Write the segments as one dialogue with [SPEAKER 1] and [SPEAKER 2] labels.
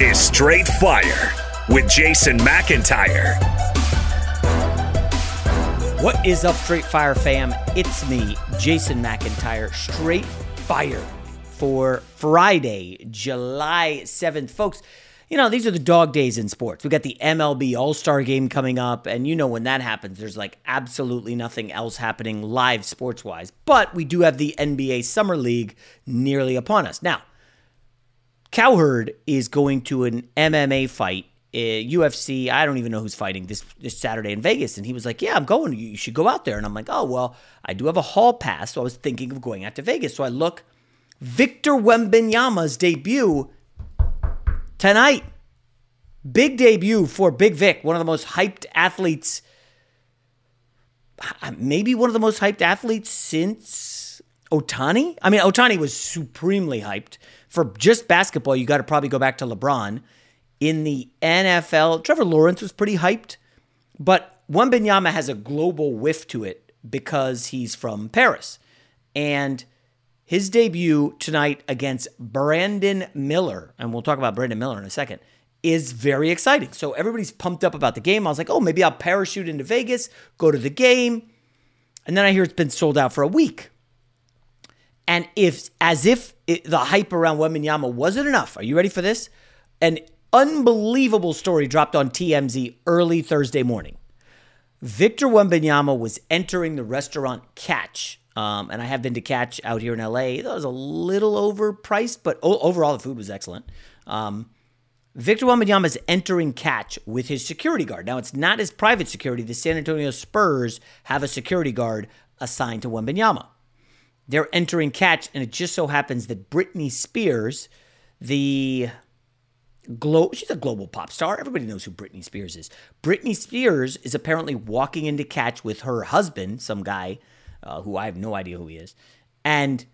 [SPEAKER 1] is Straight Fire with Jason McIntyre.
[SPEAKER 2] What is up, Straight Fire fam? It's me, Jason McIntyre, Straight Fire for Friday, July 7th. Folks, you know, these are the dog days in sports. We got the MLB All Star game coming up, and you know when that happens, there's like absolutely nothing else happening live sports wise. But we do have the NBA Summer League nearly upon us. Now, Cowherd is going to an MMA fight, uh, UFC. I don't even know who's fighting this this Saturday in Vegas, and he was like, "Yeah, I'm going. You should go out there." And I'm like, "Oh well, I do have a hall pass, so I was thinking of going out to Vegas." So I look, Victor Wembanyama's debut tonight. Big debut for Big Vic, one of the most hyped athletes, maybe one of the most hyped athletes since Ohtani. I mean, Ohtani was supremely hyped for just basketball, you got to probably go back to LeBron. In the NFL, Trevor Lawrence was pretty hyped, but Wembanyama has a global whiff to it because he's from Paris. And his debut tonight against Brandon Miller, and we'll talk about Brandon Miller in a second, is very exciting. So everybody's pumped up about the game. I was like, oh, maybe I'll parachute into Vegas, go to the game. And then I hear it's been sold out for a week. And if, as if it, the hype around Wembanyama wasn't enough, are you ready for this? An unbelievable story dropped on TMZ early Thursday morning. Victor Wembanyama was entering the restaurant Catch, um, and I have been to Catch out here in LA. That was a little overpriced, but overall the food was excellent. Um, Victor Wembanyama is entering Catch with his security guard. Now it's not his private security. The San Antonio Spurs have a security guard assigned to Wembanyama they're entering catch, and it just so happens that Britney Spears, the glo- she's a global pop star. Everybody knows who Britney Spears is. Britney Spears is apparently walking into catch with her husband, some guy uh, who I have no idea who he is, and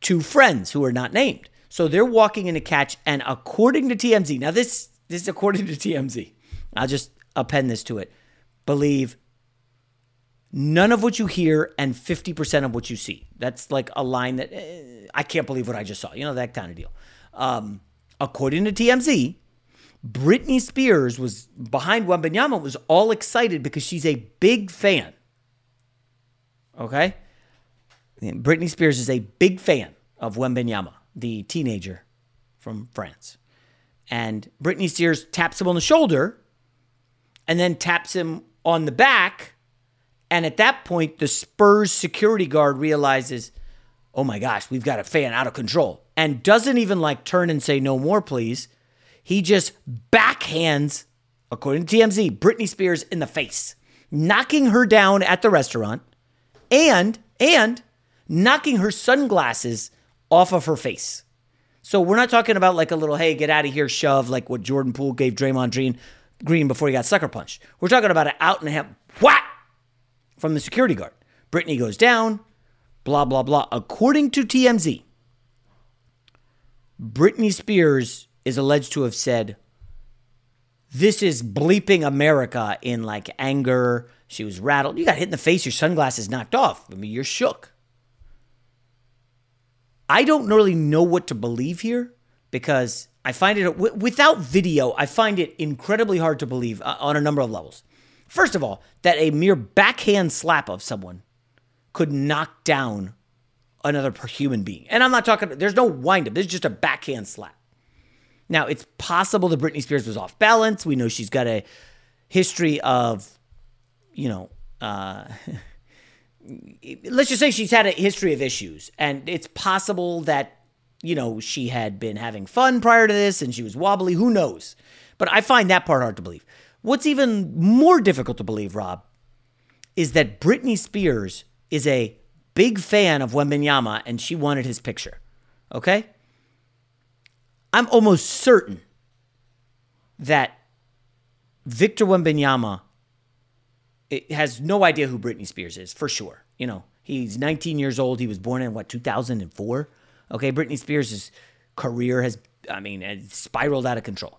[SPEAKER 2] two friends who are not named. So they're walking into catch, and according to TMZ, now this this is according to TMZ. I'll just append this to it. Believe none of what you hear and 50% of what you see. That's like a line that eh, I can't believe what I just saw. You know, that kind of deal. Um, according to TMZ, Britney Spears was behind Wembanyama was all excited because she's a big fan. Okay? Britney Spears is a big fan of Wembanyama, the teenager from France. And Britney Spears taps him on the shoulder and then taps him on the back and at that point, the Spurs security guard realizes, oh my gosh, we've got a fan out of control. And doesn't even like turn and say, no more, please. He just backhands according to TMZ, Britney Spears in the face, knocking her down at the restaurant and and knocking her sunglasses off of her face. So we're not talking about like a little hey, get out of here shove like what Jordan Poole gave Draymond Green Green before he got sucker punched. We're talking about an out and a half whack from the security guard. Britney goes down, blah blah blah. According to TMZ, Britney Spears is alleged to have said, This is bleeping America in like anger. She was rattled. You got hit in the face, your sunglasses knocked off. I mean, you're shook. I don't really know what to believe here because I find it, without video, I find it incredibly hard to believe uh, on a number of levels. First of all, that a mere backhand slap of someone could knock down another human being. And I'm not talking, there's no windup, there's just a backhand slap. Now, it's possible that Britney Spears was off balance. We know she's got a history of, you know, uh, let's just say she's had a history of issues. And it's possible that, you know, she had been having fun prior to this and she was wobbly. Who knows? But I find that part hard to believe. What's even more difficult to believe, Rob, is that Britney Spears is a big fan of Wembanyama and she wanted his picture. Okay? I'm almost certain that Victor Wembanyama eh, has no idea who Britney Spears is, for sure. You know, he's 19 years old. He was born in, what, 2004? Okay, Britney Spears' career has, I mean, spiraled out of control.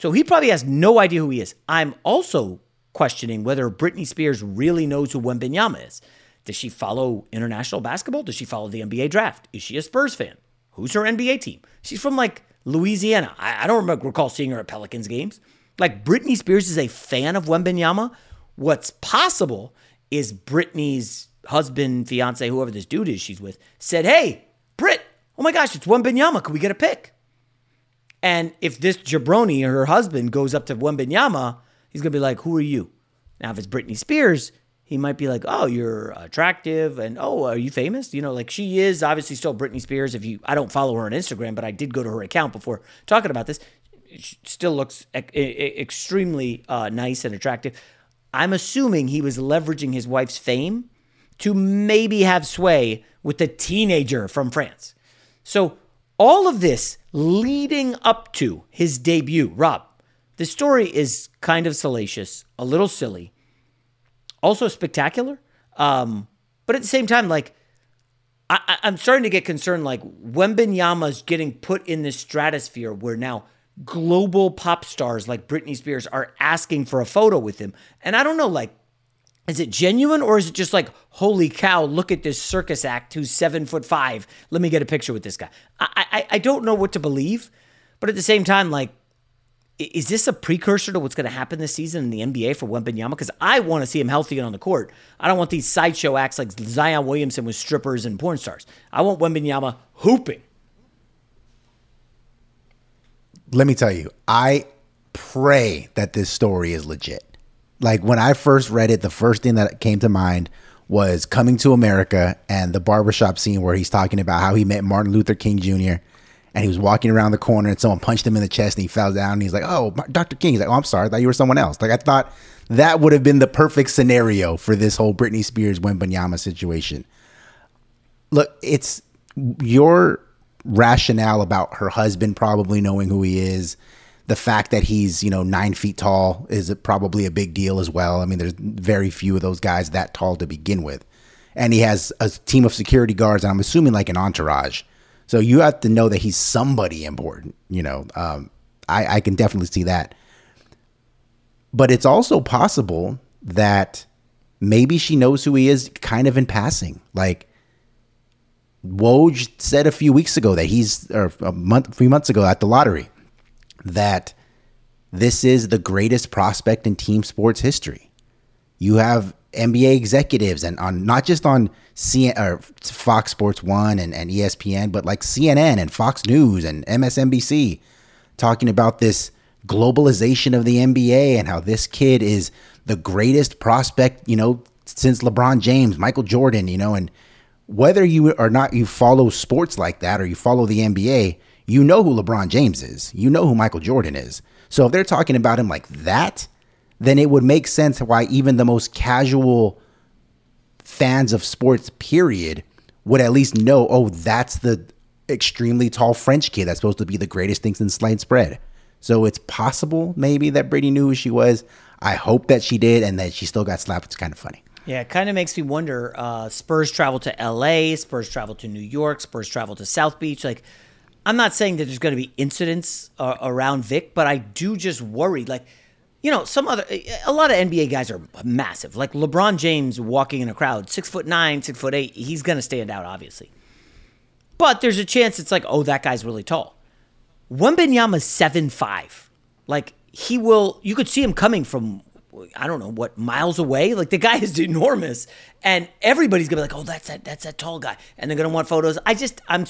[SPEAKER 2] So he probably has no idea who he is. I'm also questioning whether Britney Spears really knows who Wembanyama is. Does she follow international basketball? Does she follow the NBA draft? Is she a Spurs fan? Who's her NBA team? She's from like Louisiana. I, I don't remember, recall seeing her at Pelicans games. Like Britney Spears is a fan of Wembanyama. What's possible is Britney's husband, fiance, whoever this dude is she's with, said, Hey, Brit, oh my gosh, it's Wembanyama. Can we get a pic? And if this jabroni, her husband, goes up to Wembanyama, he's going to be like, Who are you? Now, if it's Britney Spears, he might be like, "Oh, you're attractive," and "Oh, are you famous?" You know, like she is obviously still Britney Spears. If you, I don't follow her on Instagram, but I did go to her account before talking about this. She still looks extremely uh, nice and attractive. I'm assuming he was leveraging his wife's fame to maybe have sway with the teenager from France. So all of this leading up to his debut, Rob. The story is kind of salacious, a little silly also spectacular. Um, but at the same time, like I, am starting to get concerned. Like Wembanyama's getting put in this stratosphere where now global pop stars like Britney Spears are asking for a photo with him, and I don't know, like. Is it genuine or is it just like, holy cow, look at this circus act who's seven foot five? Let me get a picture with this guy. I, I, I don't know what to believe, but at the same time, like, is this a precursor to what's going to happen this season in the NBA for Wembanyama? Because I want to see him healthy and on the court. I don't want these sideshow acts like Zion Williamson with strippers and porn stars. I want Wembanyama hooping.
[SPEAKER 3] Let me tell you, I pray that this story is legit. Like when I first read it, the first thing that came to mind was coming to America and the barbershop scene where he's talking about how he met Martin Luther King Jr and he was walking around the corner and someone punched him in the chest and he fell down and he's like, "Oh, Dr. King." He's like, "Oh, I'm sorry. I thought you were someone else." Like I thought that would have been the perfect scenario for this whole Britney Spears Wembanyama situation. Look, it's your rationale about her husband probably knowing who he is. The fact that he's, you know, nine feet tall is probably a big deal as well. I mean, there's very few of those guys that tall to begin with. And he has a team of security guards, and I'm assuming like an entourage so you have to know that he's somebody important. You know, um, I, I can definitely see that. But it's also possible that maybe she knows who he is kind of in passing. Like Woj said a few weeks ago that he's, or a month, few months ago at the lottery, that this is the greatest prospect in team sports history. You have NBA executives and on not just on C- or Fox Sports One and, and ESPN, but like CNN and Fox News and MSNBC talking about this globalization of the NBA and how this kid is the greatest prospect, you know, since LeBron James, Michael Jordan, you know, and whether you or not you follow sports like that or you follow the NBA, you know who LeBron James is. You know who Michael Jordan is. So if they're talking about him like that, then it would make sense why even the most casual fans of sports, period, would at least know, oh, that's the extremely tall French kid that's supposed to be the greatest thing since sliced bread. So it's possible maybe that Brady knew who she was. I hope that she did and that she still got slapped. It's kind of funny.
[SPEAKER 2] Yeah, it kind of makes me wonder. Uh, Spurs travel to L.A., Spurs travel to New York, Spurs travel to South Beach. Like, I'm not saying that there's going to be incidents uh, around Vic, but I do just worry. Like, you know, some other, a lot of NBA guys are massive. Like LeBron James walking in a crowd, six foot nine, six foot eight, he's going to stand out, obviously. But there's a chance it's like, oh, that guy's really tall. Wembanyama's seven five. Like, he will, you could see him coming from I don't know what miles away. Like the guy is enormous, and everybody's gonna be like, "Oh, that's that that's that tall guy," and they're gonna want photos. I just I'm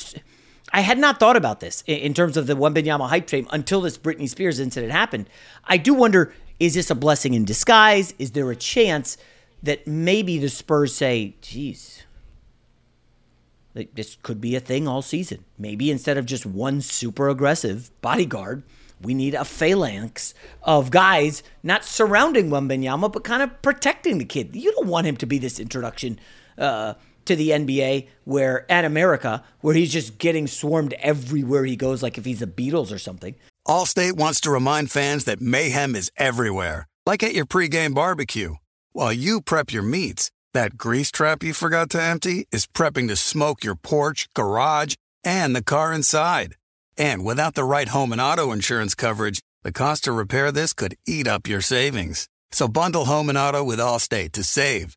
[SPEAKER 2] I had not thought about this in, terms of the Wembanyama hype train until this Britney Spears incident happened. I do wonder: is this a blessing in disguise? Is there a chance that maybe the Spurs say, "Geez." This could be a thing all season. Maybe instead of just one super aggressive bodyguard, we need a phalanx of guys not surrounding Wembanyama, but kind of protecting the kid. You don't want him to be this introduction uh, to the NBA where at America, where he's just getting swarmed everywhere he goes, like if he's the Beatles or something.
[SPEAKER 4] Allstate wants to remind fans that mayhem is everywhere, like at your pregame barbecue. While you prep your meats, that grease trap you forgot to empty is prepping to smoke your porch, garage, and the car inside. And without the right home and auto insurance coverage, the cost to repair this could eat up your savings. So bundle home and auto with Allstate to save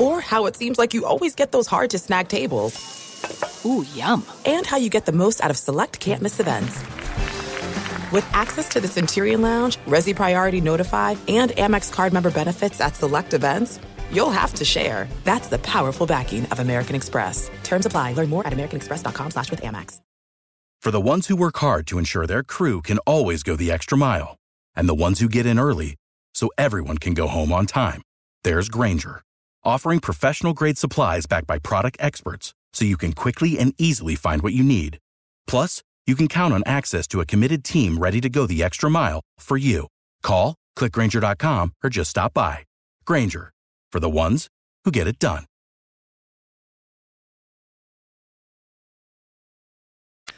[SPEAKER 5] Or how it seems like you always get those hard to snag tables.
[SPEAKER 6] Ooh, yum.
[SPEAKER 5] And how you get the most out of select can't miss events. With access to the Centurion Lounge, Resy Priority Notify, and Amex card member benefits at select events, you'll have to share. That's the powerful backing of American Express. Terms apply. Learn more at americanexpress.com slash with Amex.
[SPEAKER 7] For the ones who work hard to ensure their crew can always go the extra mile, and the ones who get in early so everyone can go home on time, there's Grainger, offering professional-grade supplies backed by product experts so you can quickly and easily find what you need. Plus, you can count on access to a committed team ready to go the extra mile for you. Call, clickgranger.com, or just stop by. Grainger, for the ones who get it done.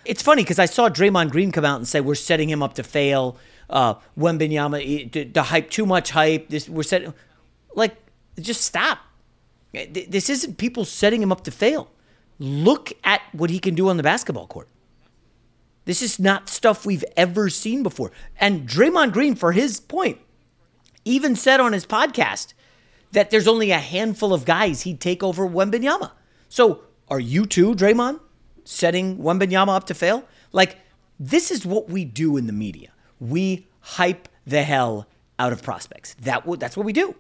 [SPEAKER 2] It's funny because I saw Draymond Green come out and say we're setting him up to fail. Uh, Wembanyama, the hype, too much hype. This we're setting, like, just stop. Eh, this isn't people setting him up to fail. Look at what he can do on the basketball court. This is not stuff we've ever seen before. And Draymond Green, for his point, even said on his podcast that there's only a handful of guys he'd take over Wembanyama. So are you too, Draymond? setting Wembanyama up to fail? Like, this is what we do in the media. We hype the hell out of prospects. That that's what we do.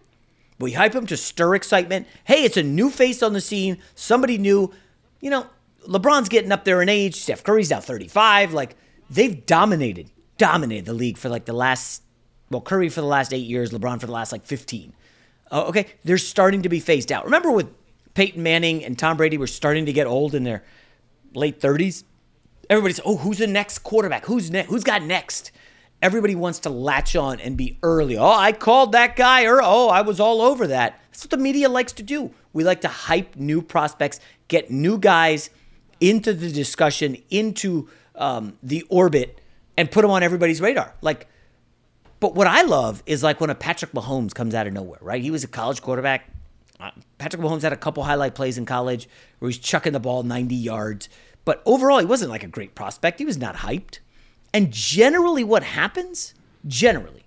[SPEAKER 2] We hype them to stir excitement. Hey, it's a new face on the scene. Somebody new. You know, LeBron's getting up there in age. Steph Curry's now 35. Like, they've dominated, dominated the league for like the last, well, Curry for the last eight years, LeBron for the last like 15. Uh, okay, they're starting to be phased out. Remember with Peyton Manning and Tom Brady were starting to get old in their late 30s, everybody's, oh, who's the next quarterback? Who's next? Who's got next? Everybody wants to latch on and be early. Oh, I called that guy, or oh, I was all over that. That's what the media likes to do. We like to hype new prospects, get new guys into the discussion, into um, the orbit, and put them on everybody's radar. Like, but what I love is like when a Patrick Mahomes comes out of nowhere, right? He was a college quarterback. Uh, Patrick Mahomes had a couple highlight plays in college where he's chucking the ball 90 yards. But overall, he wasn't like a great prospect. He was not hyped. And generally, what happens, generally,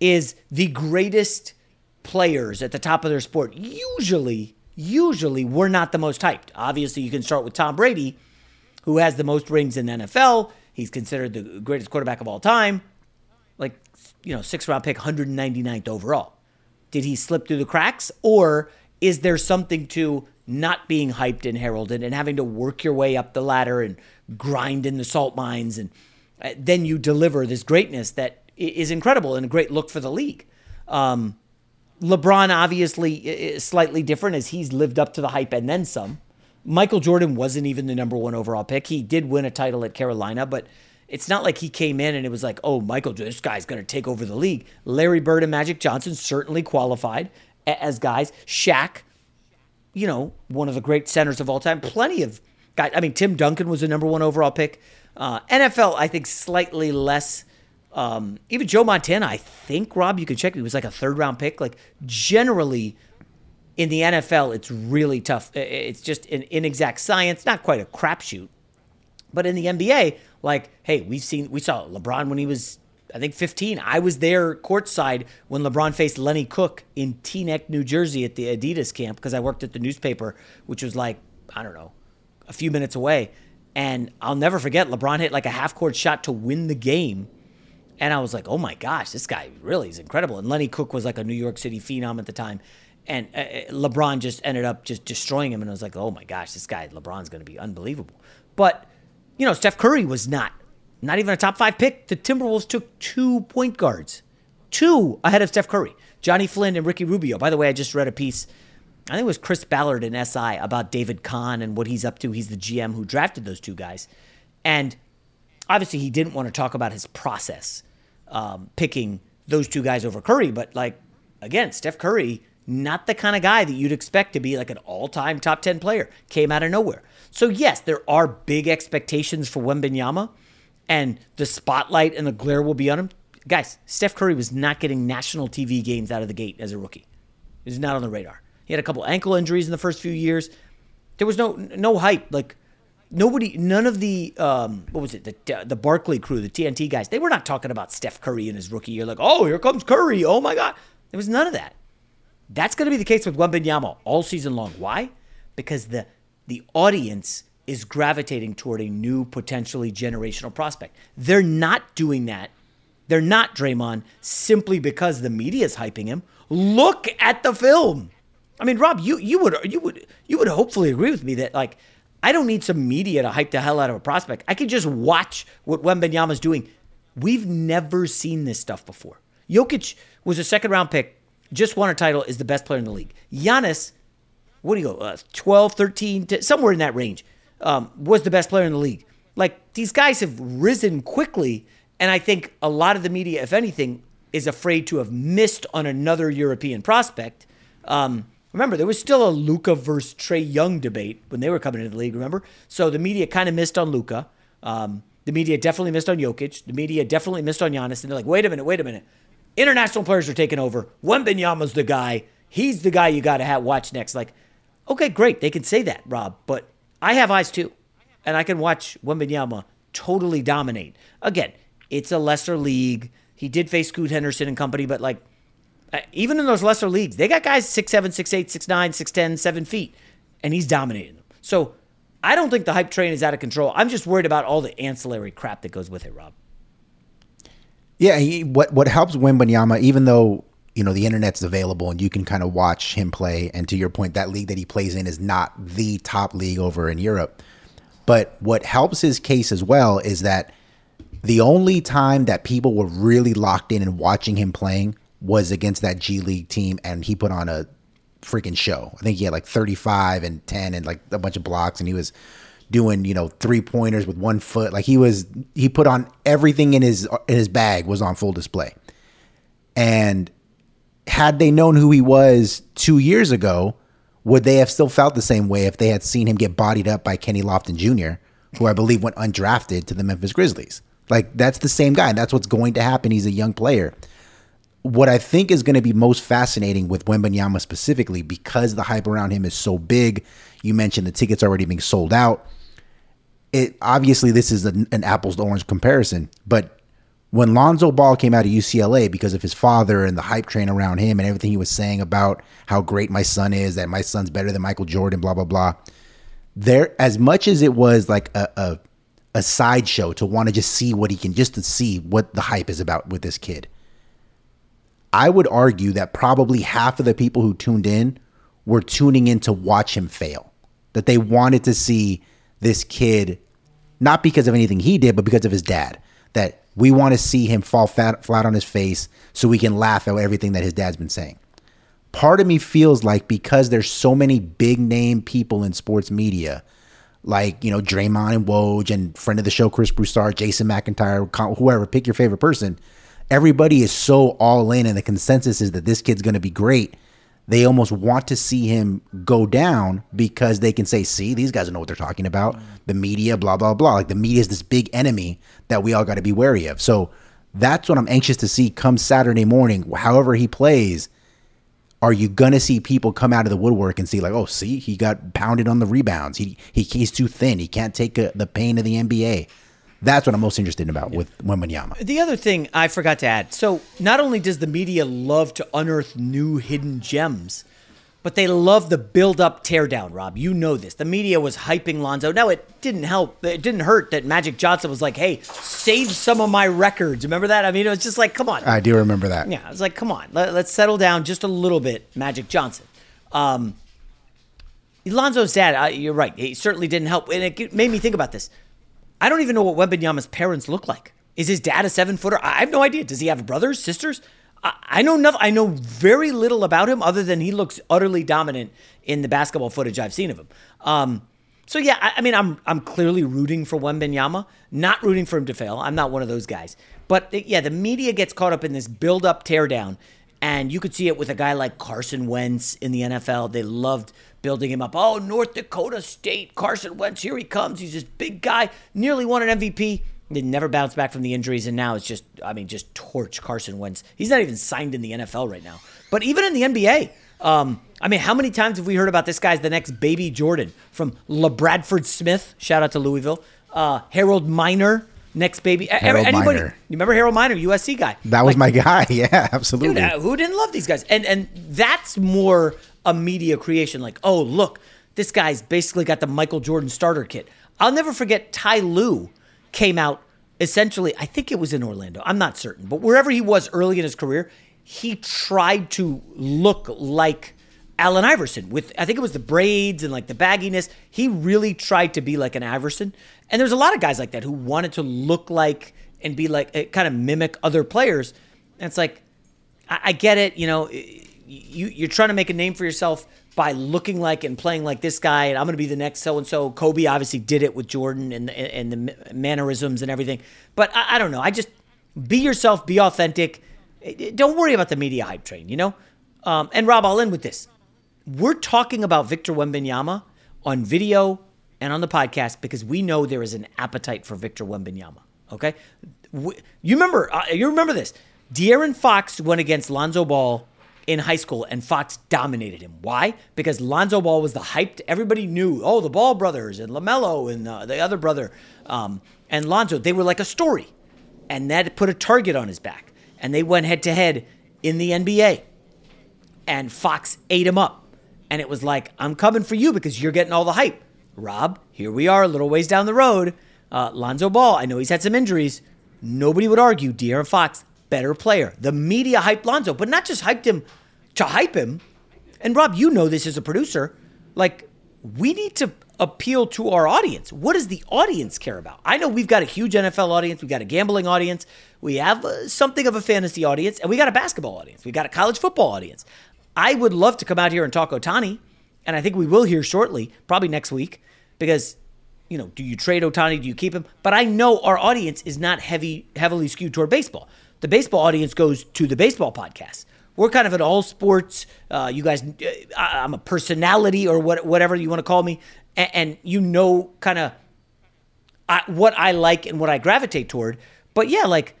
[SPEAKER 2] is the greatest players at the top of their sport usually, usually were not the most hyped. Obviously, you can start with Tom Brady, who has the most rings in NFL. He's considered the greatest quarterback of all time. Like, you know, six round pick, 199th overall. Did he slip through the cracks? Or is there something to not being hyped and heralded and having to work your way up the ladder and grind in the salt mines and uh, then you deliver this greatness that is incredible and a great look for the league. Um, LeBron obviously is slightly different as he's lived up to the hype and then some. Michael Jordan wasn't even the number one overall pick. He did win a title at Carolina, but it's not like he came in and it was like, oh, Michael, this guy's going to take over the league. Larry Bird and Magic Johnson certainly qualified as guys. Shaq, you know, one of the great centers of all time. Plenty of guys. I mean, Tim Duncan was the number one overall pick. Uh, NFL, I think, slightly less. Um, even Joe Montana, I think, Rob, you can check. He was like a third round pick. Like, generally, in the NFL, it's really tough. It's just an inexact science, not quite a crapshoot. But in the NBA, like, hey, we've seen, we saw LeBron when he was, I think, 15. I was there courtside when LeBron faced Lenny Cooke in Teaneck, New Jersey at the Adidas camp because I worked at the newspaper, which was like, I don't know, a few minutes away. And I'll never forget, LeBron hit like a half court shot to win the game. And I was like, oh my gosh, this guy really is incredible. And Lenny Cooke was like a New York City phenom at the time. And uh, uh LeBron just ended up just destroying him. And I was like, oh my gosh, this guy, LeBron's going to be unbelievable. But, you know, Steph Curry was not, not even a top five pick. The Timberwolves took two point guards, two ahead of Steph Curry, Johnny Flynn and Ricky Rubio. By the way, I just read a piece I think it was Chris Ballard in SI about David Kahn and what he's up to. He's the GM who drafted those two guys. And obviously, he didn't want to talk about his process um, picking those two guys over Curry. But, like, again, Steph Curry, not the kind of guy that you'd expect to be like an all time top 10 player, came out of nowhere. So, yes, there are big expectations for Wembanyama, and the spotlight and the glare will be on him. Guys, Steph Curry was not getting national TV games out of the gate as a rookie. He was not on the radar. He had a couple ankle injuries in the first few years. There was no no hype. Like nobody, none of the um, what was it? The the Barkley crew, the TNT guys. They were not talking about Steph Curry in his rookie year. Like, oh, here comes Curry. Oh my God. There was none of that. That's going to be the case with Wembanyama all season long. Why? Because the the audience is gravitating toward a new potentially generational prospect. They're not doing that. They're not Draymond simply because the media is hyping him. Look at the film. I mean, Rob, you you would you would you would hopefully agree with me that like I don't need some media to hype the hell out of a prospect. I can just watch what Wembanyama's doing. We've never seen this stuff before. Jokic was a second round pick, just won a title, is the best player in the league. Giannis, what do you go, uh, 12, 13, to, somewhere in that range, um, was the best player in the league. Like these guys have risen quickly, and I think a lot of the media, if anything, is afraid to have missed on another European prospect. Um, Remember, there was still a Luka versus Trae Young debate when they were coming into the league, remember? So the media kind of missed on Luka. Um, the media definitely missed on Jokic. The media definitely missed on Giannis. And they're like, wait a minute, wait a minute. International players are taking over. Wembanyama's the guy. He's the guy you got to watch next. Like, okay, great. They can say that, Rob. But I have eyes too. And I can watch Wembanyama totally dominate. Again, it's a lesser league. He did face Scoot Henderson and company, but like, uh, even in those lesser leagues, they got guys 6'7, 6'8, 6'9, 6'10, 7 feet, and he's dominating them. So I don't think the hype train is out of control. I'm just worried about all the ancillary crap that goes with it, Rob.
[SPEAKER 3] Yeah, he, what what helps Wembanyama, even though you know the internet's available and you can kind of watch him play, and to your point, that league that he plays in is not the top league over in Europe. But what helps his case as well is that the only time that people were really locked in and watching him playing was against that G League team, and he put on a freaking show. I think he had like 35 and 10 and like a bunch of blocks, and he was doing you know three pointers with one foot. Like he was, he put on everything in his in his bag was on full display. And had they known who he was two years ago, would they have still felt the same way if they had seen him get bodied up by Kenny Lofton Jr., who I believe went undrafted to the Memphis Grizzlies? Like that's the same guy. And that's what's going to happen. He's a young player. What I think is going to be most fascinating with Wembanyama specifically, because the hype around him is so big. You mentioned the tickets already being sold out. It obviously this is an, an apples to orange comparison, but when Lonzo Ball came out of UCLA because of his father and the hype train around him and everything he was saying about how great my son is, that my son's better than Michael Jordan, blah blah blah. There, as much as it was like a a, a sideshow to want to just see what he can, just to see what the hype is about with this kid. I would argue that probably half of the people who tuned in were tuning in to watch him fail. That they wanted to see this kid, not because of anything he did, but because of his dad. That we want to see him fall fat, flat on his face so we can laugh at everything that his dad's been saying. Part of me feels like because there's so many big name people in sports media, like, you know, Draymond and Woj and friend of the show, Chris Broussard, Jason McIntyre, whoever, pick your favorite person. Everybody is so all in, and the consensus is that this kid's going to be great. They almost want to see him go down because they can say, see, these guys know what they're talking about. The media, blah, blah, blah. Like the media is this big enemy that we all got to be wary of. So that's what I'm anxious to see come Saturday morning. However, he plays, are you gonna see people come out of the woodwork and see like, oh, see, he got pounded on the rebounds. He he he's too thin. He can't take a, the pain of the NBA. That's what I'm most interested in about with Wembanyama.
[SPEAKER 2] The other thing I forgot to add. So not only does the media love to unearth new hidden gems, but they love the build up tear down, Rob. You know this. The media was hyping Lonzo. Now it didn't help. It didn't hurt that Magic Johnson was like, hey, save some of my records. Remember that? I mean, it was just like, come on.
[SPEAKER 3] I do remember that.
[SPEAKER 2] Yeah, I was like, come on. Let, us settle down just a little bit, Magic Johnson. Um, Lonzo's dad, uh, you're right. He certainly didn't help. And it made me think about this. I don't even know what Wembanyama's parents look like. Is his dad a seven footer? I have no idea. Does he have brothers, sisters? I, know nothing. I know very little about him other than he looks utterly dominant in the basketball footage I've seen of him. Um, so yeah, I, I, mean, I'm I'm clearly rooting for Wembanyama, not rooting for him to fail. I'm not one of those guys. But yeah, the media gets caught up in this build up, tear down, and you could see it with a guy like Carson Wentz in the NFL. They loved building him up. Oh, North Dakota State, Carson Wentz, here he comes. He's this big guy, nearly won an MVP. They never bounced back from the injuries, and now it's just, I mean, just torch Carson Wentz. He's not even signed in the NFL right now. But even in the NBA, um, I mean, how many times have we heard about this guy's the next baby Jordan from LaBradford Smith? Shout out to Louisville. Uh, Harold Miner, next baby.
[SPEAKER 3] Harold
[SPEAKER 2] Anybody?
[SPEAKER 3] Miner.
[SPEAKER 2] You remember Harold Miner, USC guy?
[SPEAKER 3] That was like, my guy. Yeah, absolutely.
[SPEAKER 2] Dude, uh, who didn't love these guys? And and that's more a media creation. Like, oh look, this guy's basically got the Michael Jordan starter kit. I'll never forget Ty Lue came out essentially, I think it was in Orlando. I'm not certain, but wherever he was early in his career, he tried to look like Allen Iverson with I think it was the braids and like the bagginess. He really tried to be like an Iverson. And there's a lot of guys like that who wanted to look like and be like eh, kind of mimic other players. And it's like I, I get it, you know, you you're trying to make a name for yourself by looking like and playing like this guy, and I'm going to be the next so and so. Kobe obviously did it with Jordan and and the mannerisms and everything. But I, I, don't know. I just be yourself, be authentic. Don't worry about the media hype train. You know. Um, and Rob, I'll end with this. We're talking about Victor Wembanyama on video and on the podcast because we know there is an appetite for Victor Wembanyama. Okay, you remember? Uh, you remember this? De'Aaron Fox went against Lonzo Ball in high school, and Fox dominated him. Why? Because Lonzo Ball was the hyped. Everybody knew, oh, the Ball brothers and LaMelo and uh, the other brother um, and Lonzo. They were like a story, and that put a target on his back. And they went head to head in the NBA, and Fox ate him up. And it was like, I'm coming for you because you're getting all the hype. Rob, here we are, a little ways down the road. Uh, Lonzo Ball, I know he's had some injuries. Nobody would argue De'Aaron Fox better player. The media hyped Lonzo, but not just hyped him to hype him. And Rob, you know this as a producer. Like, we need to appeal to our audience. What does the audience care about? I know we've got a huge NFL audience, we've got a gambling audience, we have uh, something of a fantasy audience, and we got a basketball audience, we got a college football audience. I would love to come out here and talk Ohtani, and I think we will here shortly, probably next week, because you know, do you trade Ohtani? Do you keep him? But I know our audience is not heavy, heavily skewed toward baseball. The baseball audience goes to the baseball podcast. We're kind of an all sports. Uh, you guys, uh, I'm a personality or what, whatever you want to call me, and, and you know, kind of what I like and what I gravitate toward. But yeah, like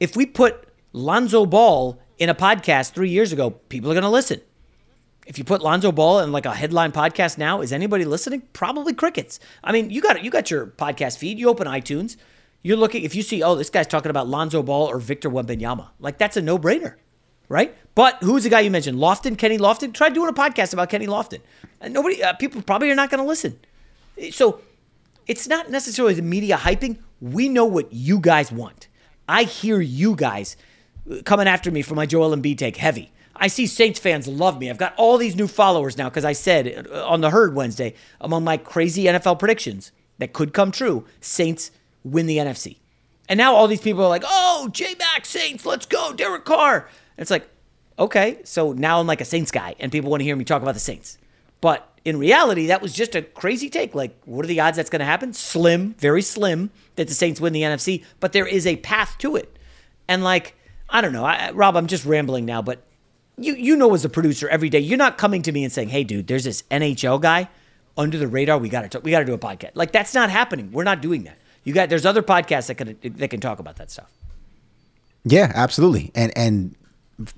[SPEAKER 2] if we put Lonzo Ball in a podcast three years ago, people are going to listen. If you put Lonzo Ball in like a headline podcast now, is anybody listening? Probably crickets. I mean, you got you got your podcast feed. You open iTunes, you're looking. If you see, oh, this guy's talking about Lonzo Ball or Victor Wembanyama, like that's a no brainer, right? But who's the guy you mentioned? Lofton, Kenny Lofton. Try doing a podcast about Kenny Lofton. And nobody, uh, people probably are not going to listen. So it's not necessarily the media hyping. We know what you guys want. I hear you guys coming after me for my Joel Embiid take heavy. I see Saints fans love me. I've got all these new followers now because I said uh, on the herd Wednesday among my crazy NFL predictions that could come true, Saints win the NFC. And now all these people are like, "Oh, J Mac Saints, let's go, Derek Carr." And it's like, okay, so now I'm like a Saints guy, and people want to hear me talk about the Saints. But in reality, that was just a crazy take. Like, what are the odds that's going to happen? Slim, very slim, that the Saints win the NFC. But there is a path to it. And like, I don't know, I, Rob, I'm just rambling now, but you you know as a producer every day, you're not coming to me and saying, "Hey, dude, there's this NHL guy under the radar. We got to we got to do a podcast." Like that's not happening. We're not doing that. You got there's other podcasts that can that can talk about that stuff.
[SPEAKER 3] Yeah, absolutely. And and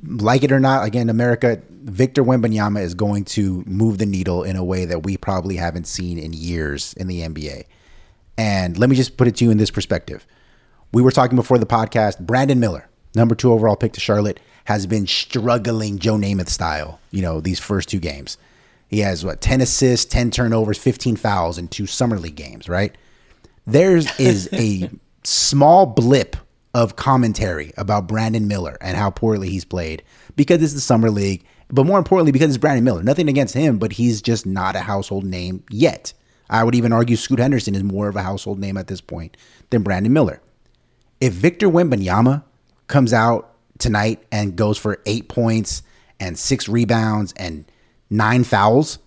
[SPEAKER 3] like it or not, again, America, Victor Wembanyama is going to move the needle in a way that we probably haven't seen in years in the NBA. And let me just put it to you in this perspective. We were talking before the podcast. Brandon Miller, number two overall pick to Charlotte, has been struggling Joe Namath style, you know, these first two games. He has what, 10 assists, 10 turnovers, 15 fouls in two summer league games, right? There is is a small blip of commentary about Brandon Miller and how poorly he's played because it's the summer league, but more importantly because it's Brandon Miller. Nothing against him, but he's just not a household name yet. I would even argue Scoot Henderson is more of a household name at this point than Brandon Miller. If Victor Wembanyama comes out tonight and goes for eight points and six rebounds and nine fouls,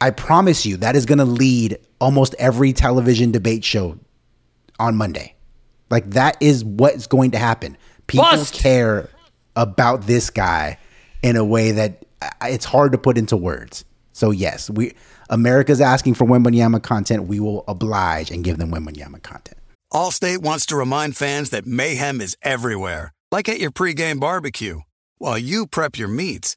[SPEAKER 3] I promise you that is going to lead almost every television debate show on Monday. Like that is what's going to happen. People Bust. care about this guy in a way that uh, it's hard to put into words. So yes, we America's asking for Wembanyama content. We will oblige and give them Wembanyama content.
[SPEAKER 4] Allstate wants to remind fans that mayhem is everywhere, like at your pregame barbecue. While you prep your meats,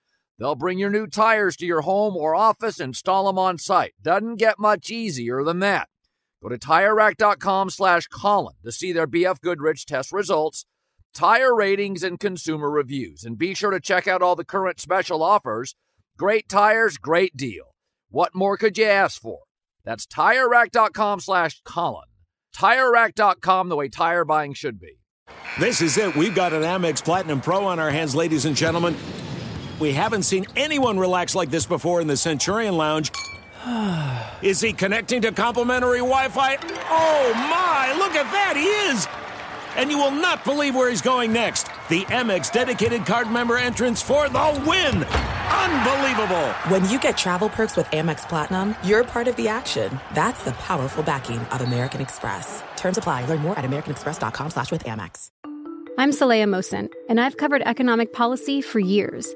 [SPEAKER 8] They'll bring your new tires to your home or office, and install them on site. Doesn't get much easier than that. Go to TireRack.com slash Colin to see their BF Goodrich test results, tire ratings, and consumer reviews. And be sure to check out all the current special offers. Great tires, great deal. What more could you ask for? That's TireRack.com slash Colin. TireRack.com, the way tire buying should be.
[SPEAKER 9] This is it. We've got an Amex Platinum Pro on our hands, ladies and gentlemen. We haven't seen anyone relax like this before in the Centurion Lounge. is he connecting to complimentary Wi Fi? Oh my, look at that, he is! And you will not believe where he's going next. The Amex dedicated card member entrance for the win! Unbelievable!
[SPEAKER 5] When you get travel perks with Amex Platinum, you're part of the action. That's the powerful backing of American Express. Terms apply. Learn more at americanexpress.com slash with Amex.
[SPEAKER 10] I'm Saleha Mohsin, and I've covered economic policy for years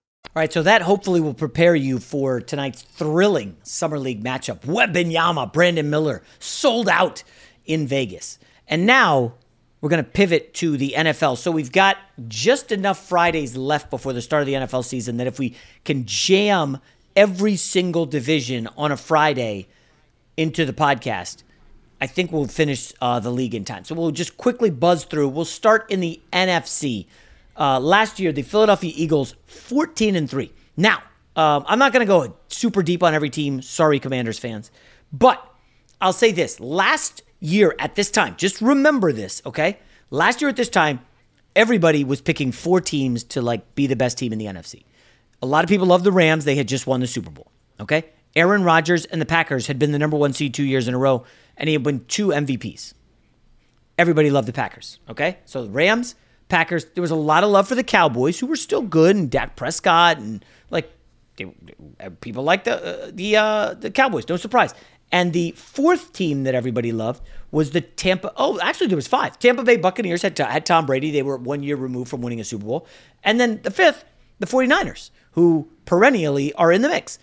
[SPEAKER 2] All right, so that hopefully will prepare you for tonight's thrilling Summer League matchup. Wembanyama, Brandon Miller, sold out in Vegas. And now we're going to pivot to the NFL. So we've got just enough Fridays left before the start of the NFL season that if we can jam every single division on a Friday into the podcast, I think we'll finish uh, the league in time. So we'll just quickly buzz through. We'll start in the NFC. Uh, last year, the Philadelphia Eagles, 14 and 3. Now, um, I'm not going to go super deep on every team. Sorry, Commanders fans. But I'll say this last year at this time, just remember this, okay? Last year at this time, everybody was picking four teams to like be the best team in the NFC. A lot of people love the Rams. They had just won the Super Bowl, okay? Aaron Rodgers and the Packers had been the number one seed two years in a row, and he had won two MVPs. Everybody loved the Packers, okay? So the Rams, Packers, there was a lot of love for the Cowboys, who were still good, and Dak Prescott, and like they, people like the uh, the uh, the Cowboys. No surprise. And the fourth team that everybody loved was the Tampa. Oh, actually, there was five. Tampa Bay Buccaneers had, had Tom Brady. They were one year removed from winning a Super Bowl. And then the fifth, the 49ers, who perennially are in the mix.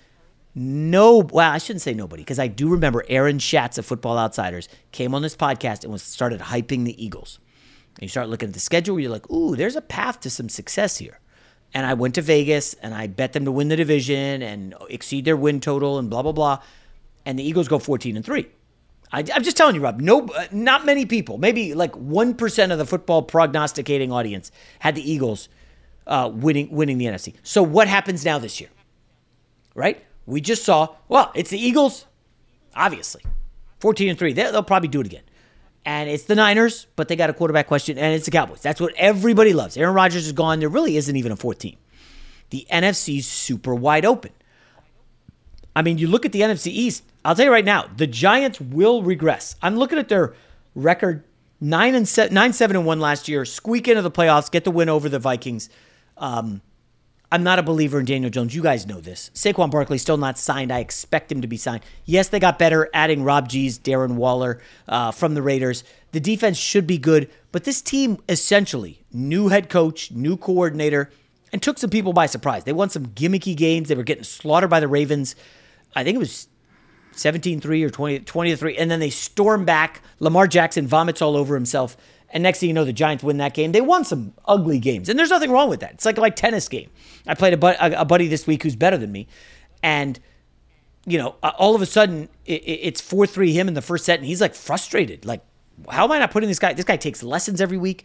[SPEAKER 2] No, well, I shouldn't say nobody because I do remember Aaron Schatz of Football Outsiders came on this podcast and was started hyping the Eagles. And you start looking at the schedule, you're like, ooh, there's a path to some success here. And I went to Vegas and I bet them to win the division and exceed their win total and blah blah blah. And the Eagles go 14 and three. I, am just telling you, Rob. No, not many people. Maybe like one percent of the football prognosticating audience had the Eagles uh, winning winning the NFC. So what happens now this year? Right? We just saw. Well, it's the Eagles, obviously, 14 and three. They, they'll probably do it again and it's the Niners, but they got a quarterback question, and it's the Cowboys. That's what everybody loves. Aaron Rodgers is gone. There really isn't even a fourth team. The NFC's super wide open. I mean, you look at the NFC East. I'll tell you right now, the Giants will regress. I'm looking at their record nine and se- nine seven and one last year. Squeak into the playoffs, get the win over the Vikings. Um, I'm not a believer in Daniel Jones. You guys know this. Saquon Barkley still not signed. I expect him to be signed. Yes, they got better adding Rob G's, Darren Waller uh, from the Raiders. The defense should be good, but this team essentially new head coach, new coordinator, and took some people by surprise. They won some gimmicky games. They were getting slaughtered by the Ravens. I think it was 17-3 or 20 20 3 and then they storm back. Lamar Jackson vomits all over himself and next thing you know, the Giants win that game. They won some ugly games, and there's nothing wrong with that. It's like like tennis game. I played a, a buddy this week who's better than me, and you know, uh, all of a sudden it, it's four three him in the first set, and he's like frustrated. Like, how am I not putting this guy? This guy takes lessons every week,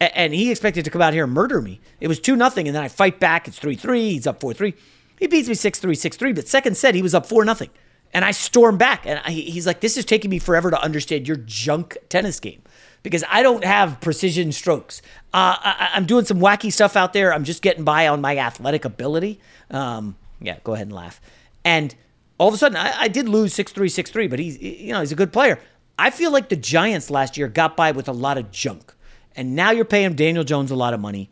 [SPEAKER 2] and he expected to come out here and murder me. It was two nothing, and then I fight back. It's three three. He's up four three. He beats me six three six three. But second set, he was up four nothing, and I storm back, and I, he's like, "This is taking me forever to understand your junk tennis game." Because I don't have precision strokes. Uh, I, am doing some wacky stuff out there. I'm just getting by on my athletic ability. Um, yeah, go ahead and laugh. And all of a sudden, I, I did lose six three six three, but he's you know he's a good player. I feel like the Giants last year got by with a lot of junk, and now you're paying Daniel Jones a lot of money.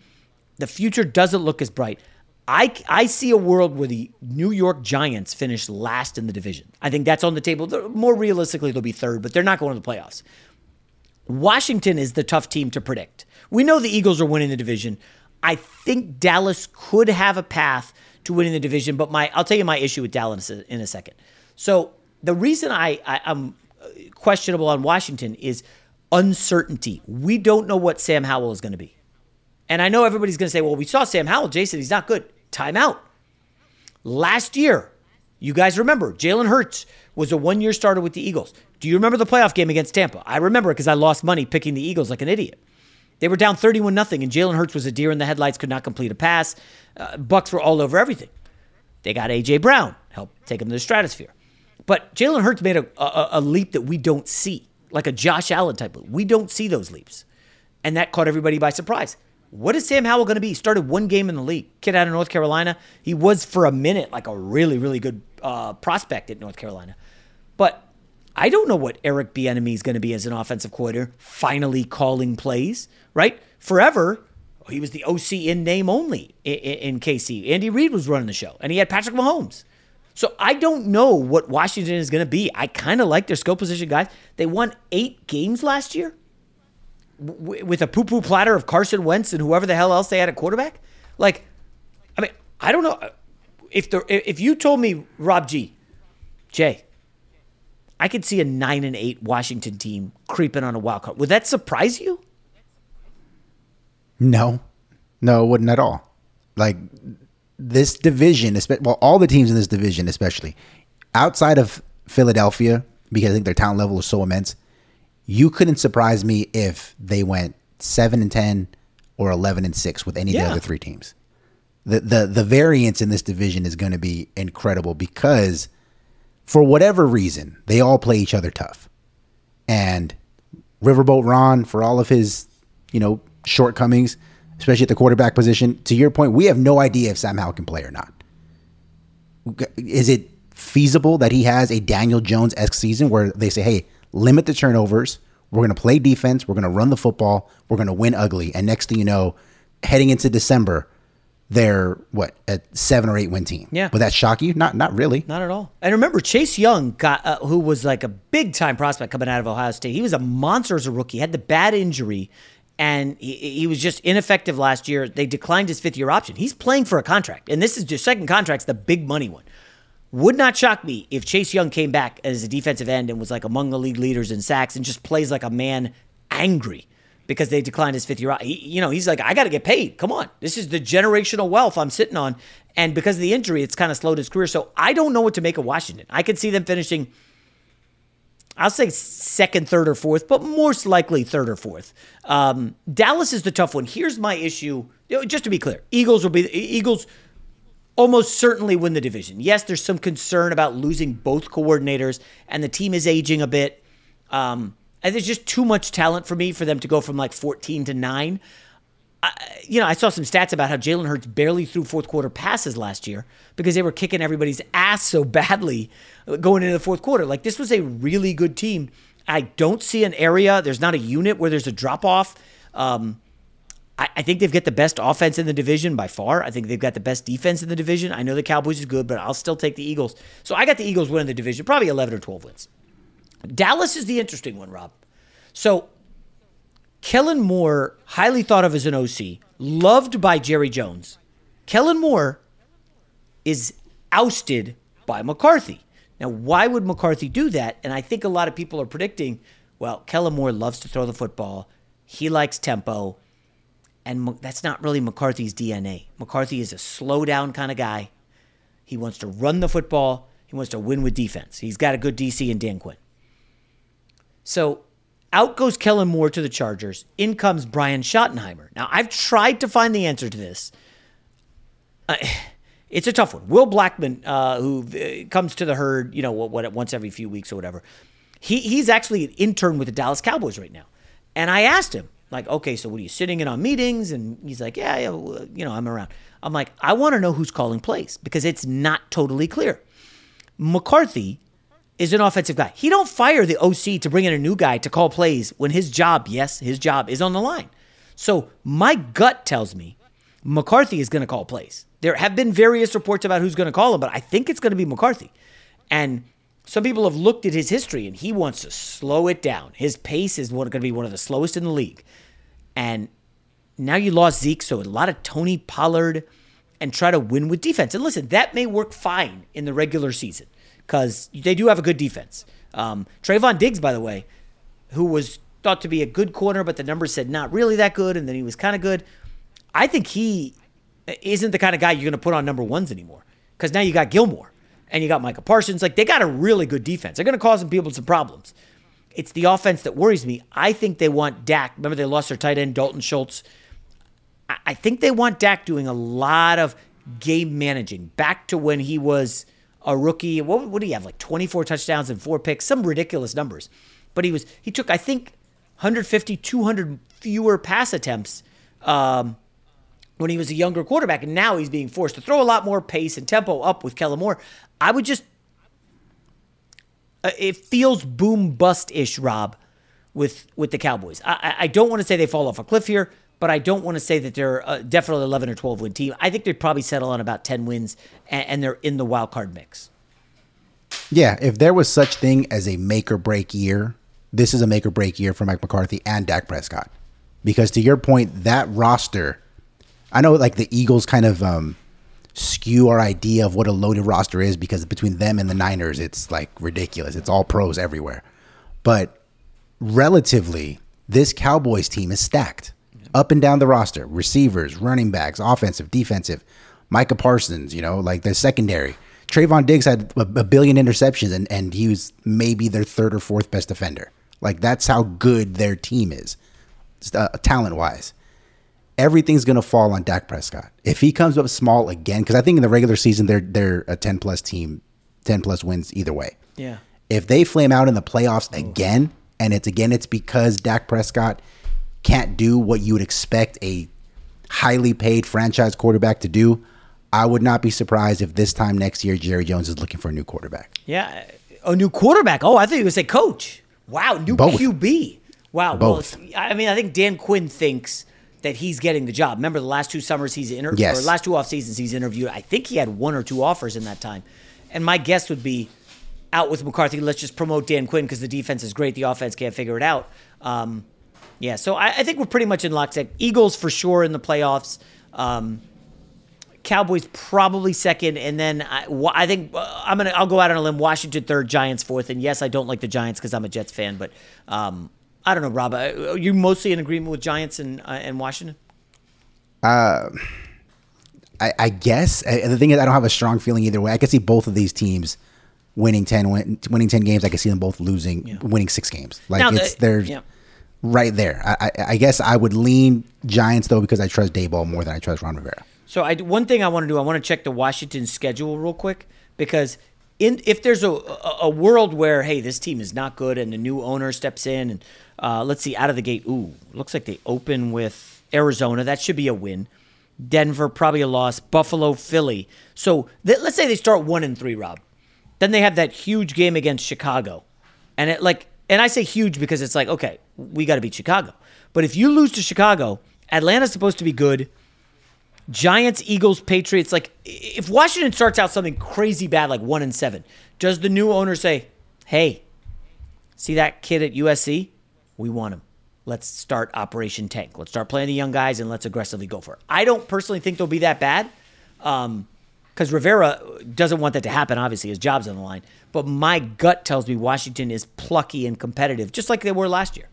[SPEAKER 2] The future doesn't look as bright. I, I see a world where the New York Giants finish last in the division. I think that's on the table. More realistically, they'll be third, but they're not going to the playoffs. Washington is the tough team to predict. We know the Eagles are winning the division. I think Dallas could have a path to winning the division, but my I'll tell you my issue with Dallas in a second. So the reason I, I am uh, questionable on Washington is uncertainty. We don't know what Sam Howell is going to be, and I know everybody's going to say, "Well, we saw Sam Howell, Jason. He's not good." Timeout. Last year, You guys remember Jalen Hurts was a one year starter with the Eagles. Do you remember the playoff game against Tampa? I remember it because I lost money picking the Eagles like an idiot. They were down 31 nothing, and Jalen Hurts was a deer in the headlights, could not complete a pass. Uh, Bucks were all over everything. They got A.J. Brown, helped take them to the stratosphere. But Jalen Hurts made a, a, a leap that we don't see, like a Josh Allen type leap. We don't see those leaps. And that caught everybody by surprise. What is Sam Howell going to be? He started one game in the league. Kid out of North Carolina. He was for a minute like a really, really good uh, prospect at North Carolina. But I don't know what Eric Bieniemy is going to be as an offensive coordinator. Finally calling plays, right? Forever, he was the OC in name only in, KC. Andy Reid was running the show, and he had Patrick Mahomes. So I don't know what Washington is going to be. I kind of like their skill position guys. They won eight games last year with a poo poo platter of Carson Wentz and whoever the hell else they had at quarterback? Like, I mean, I don't know if the if you told me Rob G, Jay, I could see a nine and eight Washington team creeping on a wild card. Would that surprise you?
[SPEAKER 3] No, no, it wouldn't at all. Like this division, well, all the teams in this division, especially outside of Philadelphia, because I think their talent level is so immense you couldn't surprise me if they went seven and ten or eleven and six with any yeah. of the other three teams. The the the variance in this division is going to be incredible because for whatever reason they all play each other tough, and Riverboat Ron for all of his you know shortcomings, especially at the quarterback position. To your point, we have no idea if Sam Howell can play or not. Is it feasible that he has a Daniel Jones esque season where they say, "Hey, limit the turnovers. We're going to play defense. We're going to run the football. We're going to win ugly. And next thing you know, heading into December, they're what a seven or eight win team.
[SPEAKER 2] Yeah.
[SPEAKER 3] Would that shock you? Not not really.
[SPEAKER 2] Not at all. And remember, Chase Young got uh, who was like a big time prospect coming out of Ohio State. He was a monster as a rookie. Had the bad injury, and he, he was just ineffective last year. They declined his fifth year option. He's playing for a contract, and this is just second contract's the big money one. Would not shock me if Chase Young came back as a defensive end and was like among the league leaders in sacks and just plays like a man angry because they declined his fifth year. He, you know, he's like, I got to get paid. Come on, this is the generational wealth I'm sitting on, and because of the injury, it's kind of slowed his career. So I don't know what to make of Washington. I could see them finishing. I'll say second, third, or fourth, but most likely third or fourth. Um, Dallas is the tough one. Here's my issue. Just to be clear, Eagles will be Eagles almost certainly win the division. Yes, there's some concern about losing both coordinators, and the team is aging a bit. Um, and there's just too much talent for me for them to go from like 14 to 9. I, you know, I saw some stats about how Jalen Hurts barely threw fourth quarter passes last year because they were kicking everybody's ass so badly going into the fourth quarter. Like, this was a really good team. I don't see an area, there's not a unit where there's a drop off. Um, I, I think they've got the best offense in the division by far. I think they've got the best defense in the division. I know the Cowboys is good, but I'll still take the Eagles. So I got the Eagles winning the division, probably 11 or 12 wins. Dallas is the interesting one, Rob. So Kellen Moore, highly thought of as an OC, loved by Jerry Jones. Kellen Moore is ousted by McCarthy. Now, why would McCarthy do that? And I think a lot of people are predicting, well, Kellen Moore loves to throw the football. He likes tempo. And that's not really McCarthy's DNA. McCarthy is a slow down kind of guy. He wants to run the football, he wants to win with defense. He's got a good DC in Dan Quinn. So out goes Kellen Moore to the Chargers. In comes Brian Schottenheimer. Now, I've tried to find the answer to this. Uh, it's a tough one. Will Blackman, uh, who uh, comes to the herd, you know, what, what, once every few weeks or whatever, he, he's actually an intern with the Dallas Cowboys right now. And I asked him, like, okay, so what are you sitting in on meetings? And he's like, yeah, yeah, well, you know, I'm around. I'm like, I want to know who's calling plays because it's not totally clear. McCarthy is an offensive guy. He don't fire the OC to bring in a new guy to call plays when his job, yes, his job is on the line. So my gut tells me McCarthy is going to call plays. There have been various reports about who's going to call him, but I think it's going to be McCarthy. And some people have looked at his history and he wants to slow it down. His pace is going to be one of the slowest in the league. And now you lost Zeke, so a lot of Tony Pollard and try to win with defense. And listen, that may work fine in the regular season because they do have a good defense. Um, Trevon Diggs, by the way, who was thought to be a good corner, but the numbers said not really that good, and then he was kind of good. I think he isn't the kind of guy you're going to put on number ones anymore because now you got Gilmore. and you got Micah Parsons. Like they got a really good defense. They're going to cause some people some problems. It's the offense that worries me. I think they want Dak. Remember they lost their tight end Dalton Schultz. I think they want Dak doing a lot of game managing. Back to when he was a rookie. What what do he have? Like 24 touchdowns and four picks, some ridiculous numbers. But he was he took I think 150 200 fewer pass attempts um, when he was a younger quarterback, and now he's being forced to throw a lot more pace and tempo up with Kellen Moore. I would just uh, it feels boom bust ish, Rob, with with the Cowboys. I- I don't want to say they fall off a cliff here, but I don't want to say that they're uh, definitely 11 or 12 win team. I think they'd probably settle on about 10 wins, and, and they're in the wild card mix.
[SPEAKER 3] Yeah, if there was such thing as a make or break year, this is a make or break year for Mike McCarthy and Dak Prescott. Because to your point, that roster, I know like the Eagles kind of um, skew our idea of what a loaded roster is because between them and the Niners, it's like ridiculous. It's all pros everywhere. But relatively, this Cowboys team is stacked up and down the roster receivers, running backs, offensive, defensive. Micah Parsons, you know, like the secondary. Trevon Diggs had a, a billion interceptions and, and he was maybe their third or fourth best defender. Like that's how good their team is, uh, talent wise. Everything's gonna fall on Dak Prescott if he comes up small again. Because I think in the regular season they're they're a ten plus team, ten plus wins either way.
[SPEAKER 2] Yeah.
[SPEAKER 3] If they flame out in the playoffs again, and it's again, it's because Dak Prescott can't do what you would expect a highly paid franchise quarterback to do. I would not be surprised if this time next year Jerry Jones is looking for a new quarterback.
[SPEAKER 2] Yeah, a new quarterback. Oh, I thought you would say coach. Wow, new
[SPEAKER 3] Both.
[SPEAKER 2] QB. Wow.
[SPEAKER 3] Both.
[SPEAKER 2] Well, I mean, I think Dan Quinn thinks that he's getting the job. Remember the last two summers he's interviewed,
[SPEAKER 3] Yes.
[SPEAKER 2] or last two off seasons he's interviewed. I think he had one or two offers in that time. And my guess would be out with McCarthy. Let's just promote Dan Quinn because the defense is great. The offense can't figure it out. Um, yeah, so I, I think we're pretty much in lockstep. Eagles for sure in the playoffs. Um, Cowboys probably second, and then I, I think uh, I'm gonna I'll go out on a limb. Washington third, Giants fourth, and yes, I don't like the Giants because I'm a Jets fan, but um, I don't know, Rob. uh, Are you mostly in agreement with Giants and uh, and Washington?
[SPEAKER 3] Uh, I, I guess uh, the thing is I don't have a strong feeling either way. I can see both of these teams winning ten win, winning ten games. I can see them both losing, winning six games. Like
[SPEAKER 2] Now,
[SPEAKER 3] it's they're
[SPEAKER 2] yeah.
[SPEAKER 3] Right there. I, I, I guess I would lean Giants though because I trust Daboll more than I trust Ron Rivera.
[SPEAKER 2] So I one thing I want to do, I want to check the Washington schedule real quick because in if there's a a, world where hey this team is not good and the new owner steps in and uh, let's see out of the gate, ooh, looks like they open with Arizona. That should be a win. Denver probably a loss. Buffalo, Philly. So th- let's say they start one and three, Rob. Then they have that huge game against Chicago, and it like and I say huge because it's like okay we got to beat Chicago. But if you lose to Chicago, Atlanta's supposed to be good. Giants, Eagles, Patriots. Like, if Washington starts out something crazy bad, like one and seven, does the new owner say, "Hey, see that kid at USC? We want him. Let's start Operation Tank. Let's start playing the young guys and let's aggressively go for it." I don't personally think they'll be that bad, um, because Rivera doesn't want that to happen. Obviously, his job's on the line. But my gut tells me Washington is plucky and competitive, just like they were last year.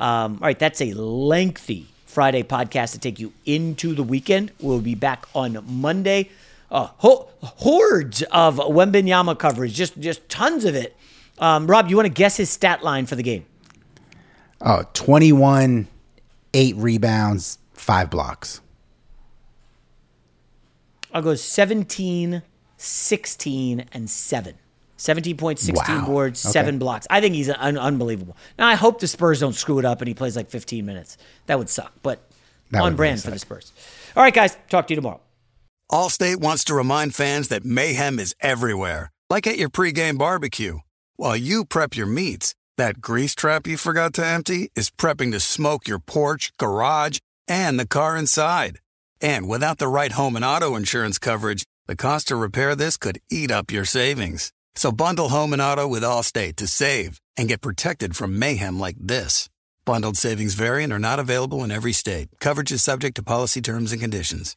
[SPEAKER 2] Um, all right, that's a lengthy Friday podcast to take you into the weekend. We'll be back on Monday. Uh, ho- hordes of Wembanyama coverage, just just tons of it. Um, Rob, you want to guess his stat line for the game?
[SPEAKER 3] Oh, 21, eight rebounds, five blocks.
[SPEAKER 2] I'll go 17, 16, and 7. 17.16
[SPEAKER 3] Wow.
[SPEAKER 2] boards,
[SPEAKER 3] Okay.
[SPEAKER 2] 7 blocks. I think he's un- unbelievable. Now, I hope the Spurs don't screw it up and he plays like 15 minutes. That would suck, but
[SPEAKER 4] That
[SPEAKER 2] on brand
[SPEAKER 4] really
[SPEAKER 2] for the Spurs. All right, guys, talk to you tomorrow.
[SPEAKER 4] Allstate wants to remind fans that mayhem is everywhere, like at your pregame barbecue. While you prep your meats, that grease trap you forgot to empty is prepping to smoke your porch, garage, and the car inside. And without the right home and auto insurance coverage, the cost to repair this could eat up your savings. So bundle home and auto with Allstate to save and get protected from mayhem like this. Bundled savings variant are not available in every state. Coverage is subject to policy terms and conditions.